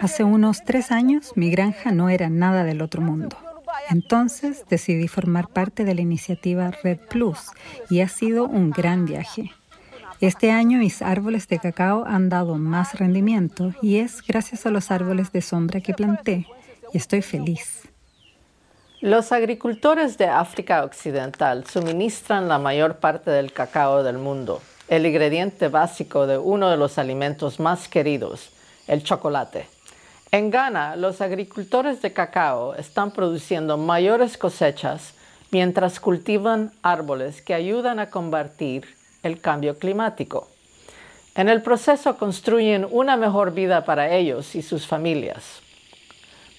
Hace unos tres años mi granja no era nada del otro mundo. Entonces decidí formar parte de la iniciativa Red Plus y ha sido un gran viaje. Este año mis árboles de cacao han dado más rendimiento y es gracias a los árboles de sombra que planté y estoy feliz. Los agricultores de África Occidental suministran la mayor parte del cacao del mundo, el ingrediente básico de uno de los alimentos más queridos, el chocolate. En Ghana, los agricultores de cacao están produciendo mayores cosechas mientras cultivan árboles que ayudan a combatir el cambio climático. En el proceso construyen una mejor vida para ellos y sus familias.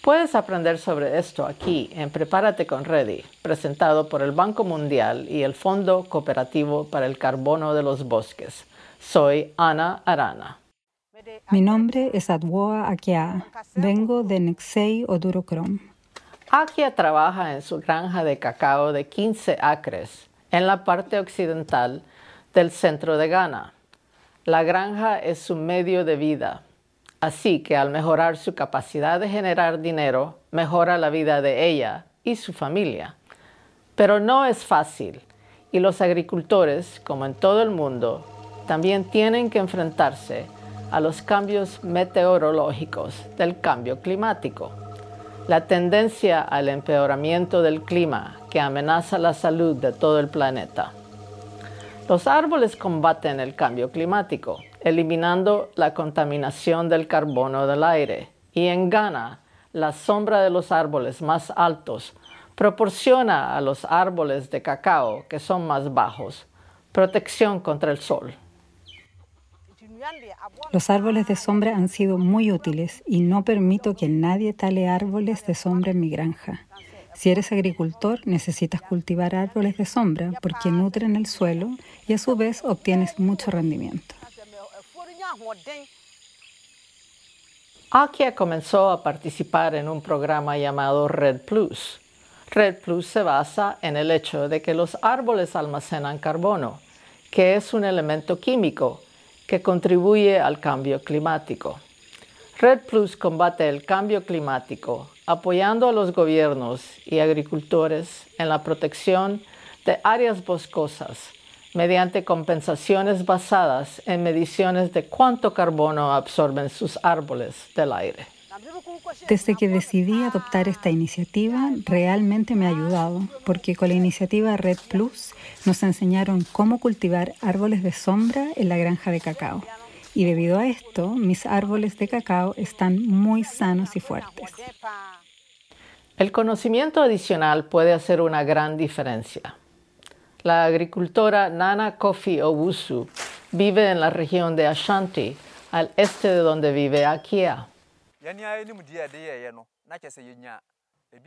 Puedes aprender sobre esto aquí en Prepárate con Ready, presentado por el Banco Mundial y el Fondo Cooperativo para el Carbono de los Bosques. Soy Ana Arana. Mi nombre es Adwoa Akia. Vengo de Nexei Odurocrom. Akia trabaja en su granja de cacao de 15 acres en la parte occidental del centro de Ghana. La granja es su medio de vida Así que al mejorar su capacidad de generar dinero, mejora la vida de ella y su familia. Pero no es fácil y los agricultores, como en todo el mundo, también tienen que enfrentarse a los cambios meteorológicos del cambio climático. La tendencia al empeoramiento del clima que amenaza la salud de todo el planeta. Los árboles combaten el cambio climático eliminando la contaminación del carbono del aire. Y en Ghana, la sombra de los árboles más altos proporciona a los árboles de cacao, que son más bajos, protección contra el sol. Los árboles de sombra han sido muy útiles y no permito que nadie tale árboles de sombra en mi granja. Si eres agricultor, necesitas cultivar árboles de sombra porque nutren el suelo y a su vez obtienes mucho rendimiento. Akia comenzó a participar en un programa llamado Red Plus. Red Plus se basa en el hecho de que los árboles almacenan carbono, que es un elemento químico que contribuye al cambio climático. Red Plus combate el cambio climático apoyando a los gobiernos y agricultores en la protección de áreas boscosas mediante compensaciones basadas en mediciones de cuánto carbono absorben sus árboles del aire. Desde que decidí adoptar esta iniciativa, realmente me ha ayudado, porque con la iniciativa Red Plus nos enseñaron cómo cultivar árboles de sombra en la granja de cacao. Y debido a esto, mis árboles de cacao están muy sanos y fuertes. El conocimiento adicional puede hacer una gran diferencia. La agricultora Nana Kofi Owusu vive en la región de Ashanti, al este de donde vive Akia.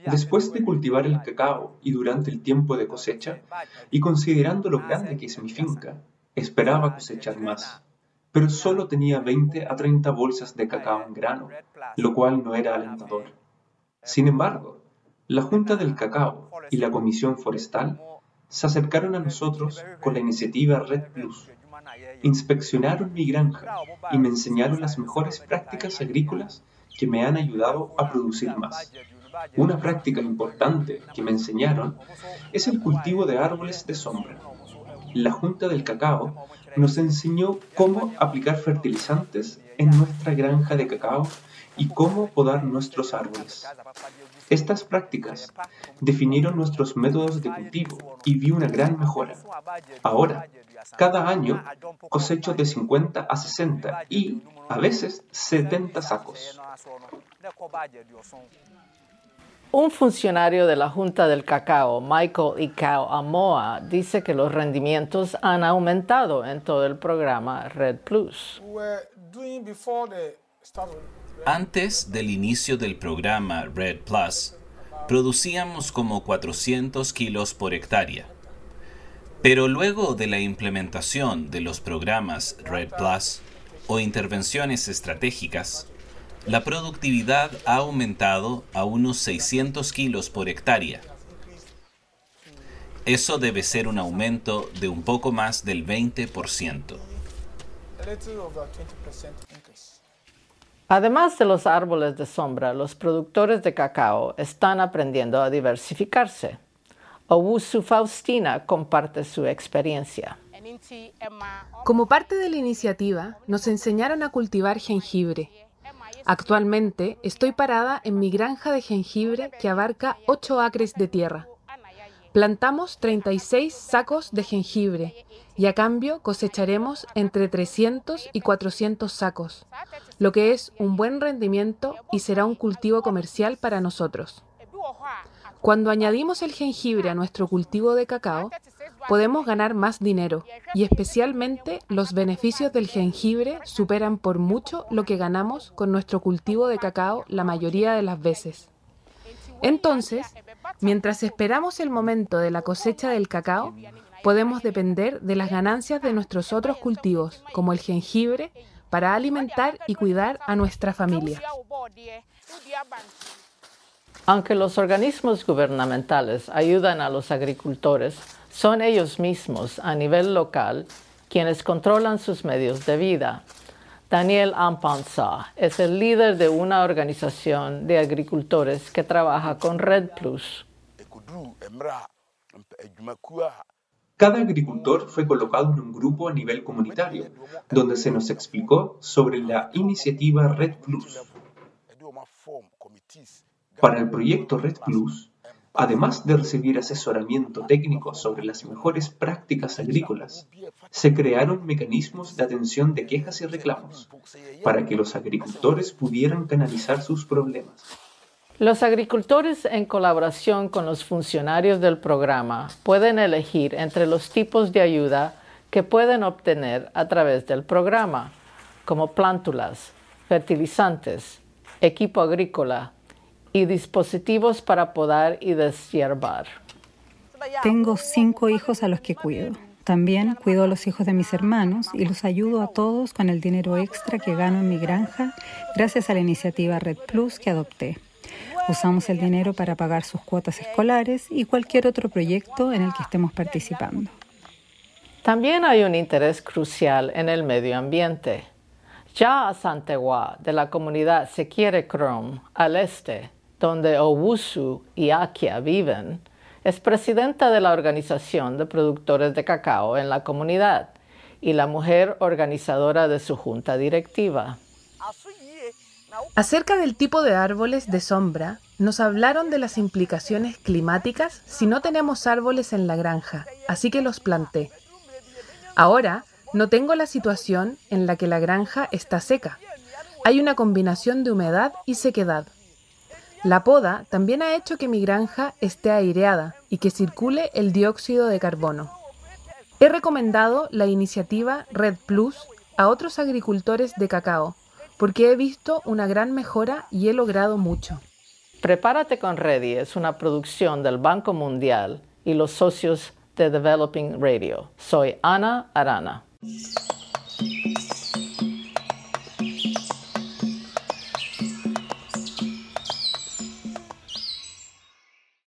Después de cultivar el cacao y durante el tiempo de cosecha, y considerando lo grande que es mi finca, esperaba cosechar más, pero solo tenía 20 a 30 bolsas de cacao en grano, lo cual no era alentador. Sin embargo, la Junta del Cacao y la Comisión Forestal se acercaron a nosotros con la iniciativa Red Plus. Inspeccionaron mi granja y me enseñaron las mejores prácticas agrícolas que me han ayudado a producir más. Una práctica importante que me enseñaron es el cultivo de árboles de sombra. La Junta del Cacao nos enseñó cómo aplicar fertilizantes en nuestra granja de cacao y cómo podar nuestros árboles. Estas prácticas definieron nuestros métodos de cultivo y vi una gran mejora. Ahora, cada año cosecho de 50 a 60 y, a veces, 70 sacos. Un funcionario de la Junta del Cacao, Michael Icao Amoa, dice que los rendimientos han aumentado en todo el programa Red Plus. Antes del inicio del programa Red Plus, producíamos como 400 kilos por hectárea. Pero luego de la implementación de los programas Red Plus o intervenciones estratégicas, la productividad ha aumentado a unos 600 kilos por hectárea. Eso debe ser un aumento de un poco más del 20%. Además de los árboles de sombra, los productores de cacao están aprendiendo a diversificarse. Owusu Faustina comparte su experiencia. Como parte de la iniciativa, nos enseñaron a cultivar jengibre. Actualmente estoy parada en mi granja de jengibre que abarca 8 acres de tierra. Plantamos 36 sacos de jengibre y a cambio cosecharemos entre 300 y 400 sacos, lo que es un buen rendimiento y será un cultivo comercial para nosotros. Cuando añadimos el jengibre a nuestro cultivo de cacao, podemos ganar más dinero y especialmente los beneficios del jengibre superan por mucho lo que ganamos con nuestro cultivo de cacao la mayoría de las veces. Entonces, mientras esperamos el momento de la cosecha del cacao, podemos depender de las ganancias de nuestros otros cultivos, como el jengibre, para alimentar y cuidar a nuestra familia. Aunque los organismos gubernamentales ayudan a los agricultores, son ellos mismos a nivel local quienes controlan sus medios de vida. Daniel Ampansa es el líder de una organización de agricultores que trabaja con Red Plus. Cada agricultor fue colocado en un grupo a nivel comunitario, donde se nos explicó sobre la iniciativa Red Plus. Para el proyecto Red Plus, Además de recibir asesoramiento técnico sobre las mejores prácticas agrícolas, se crearon mecanismos de atención de quejas y reclamos para que los agricultores pudieran canalizar sus problemas. Los agricultores, en colaboración con los funcionarios del programa, pueden elegir entre los tipos de ayuda que pueden obtener a través del programa, como plántulas, fertilizantes, equipo agrícola, y dispositivos para podar y deshiervar. Tengo cinco hijos a los que cuido. También cuido a los hijos de mis hermanos y los ayudo a todos con el dinero extra que gano en mi granja gracias a la iniciativa Red Plus que adopté. Usamos el dinero para pagar sus cuotas escolares y cualquier otro proyecto en el que estemos participando. También hay un interés crucial en el medio ambiente. Ya a Santegua, de la comunidad Sequiere Chrome, al este, donde Owusu y Akia viven, es presidenta de la Organización de Productores de Cacao en la comunidad y la mujer organizadora de su junta directiva. Acerca del tipo de árboles de sombra, nos hablaron de las implicaciones climáticas si no tenemos árboles en la granja, así que los planté. Ahora no tengo la situación en la que la granja está seca. Hay una combinación de humedad y sequedad. La poda también ha hecho que mi granja esté aireada y que circule el dióxido de carbono. He recomendado la iniciativa Red Plus a otros agricultores de cacao porque he visto una gran mejora y he logrado mucho. Prepárate con Ready es una producción del Banco Mundial y los socios de Developing Radio. Soy Ana Arana.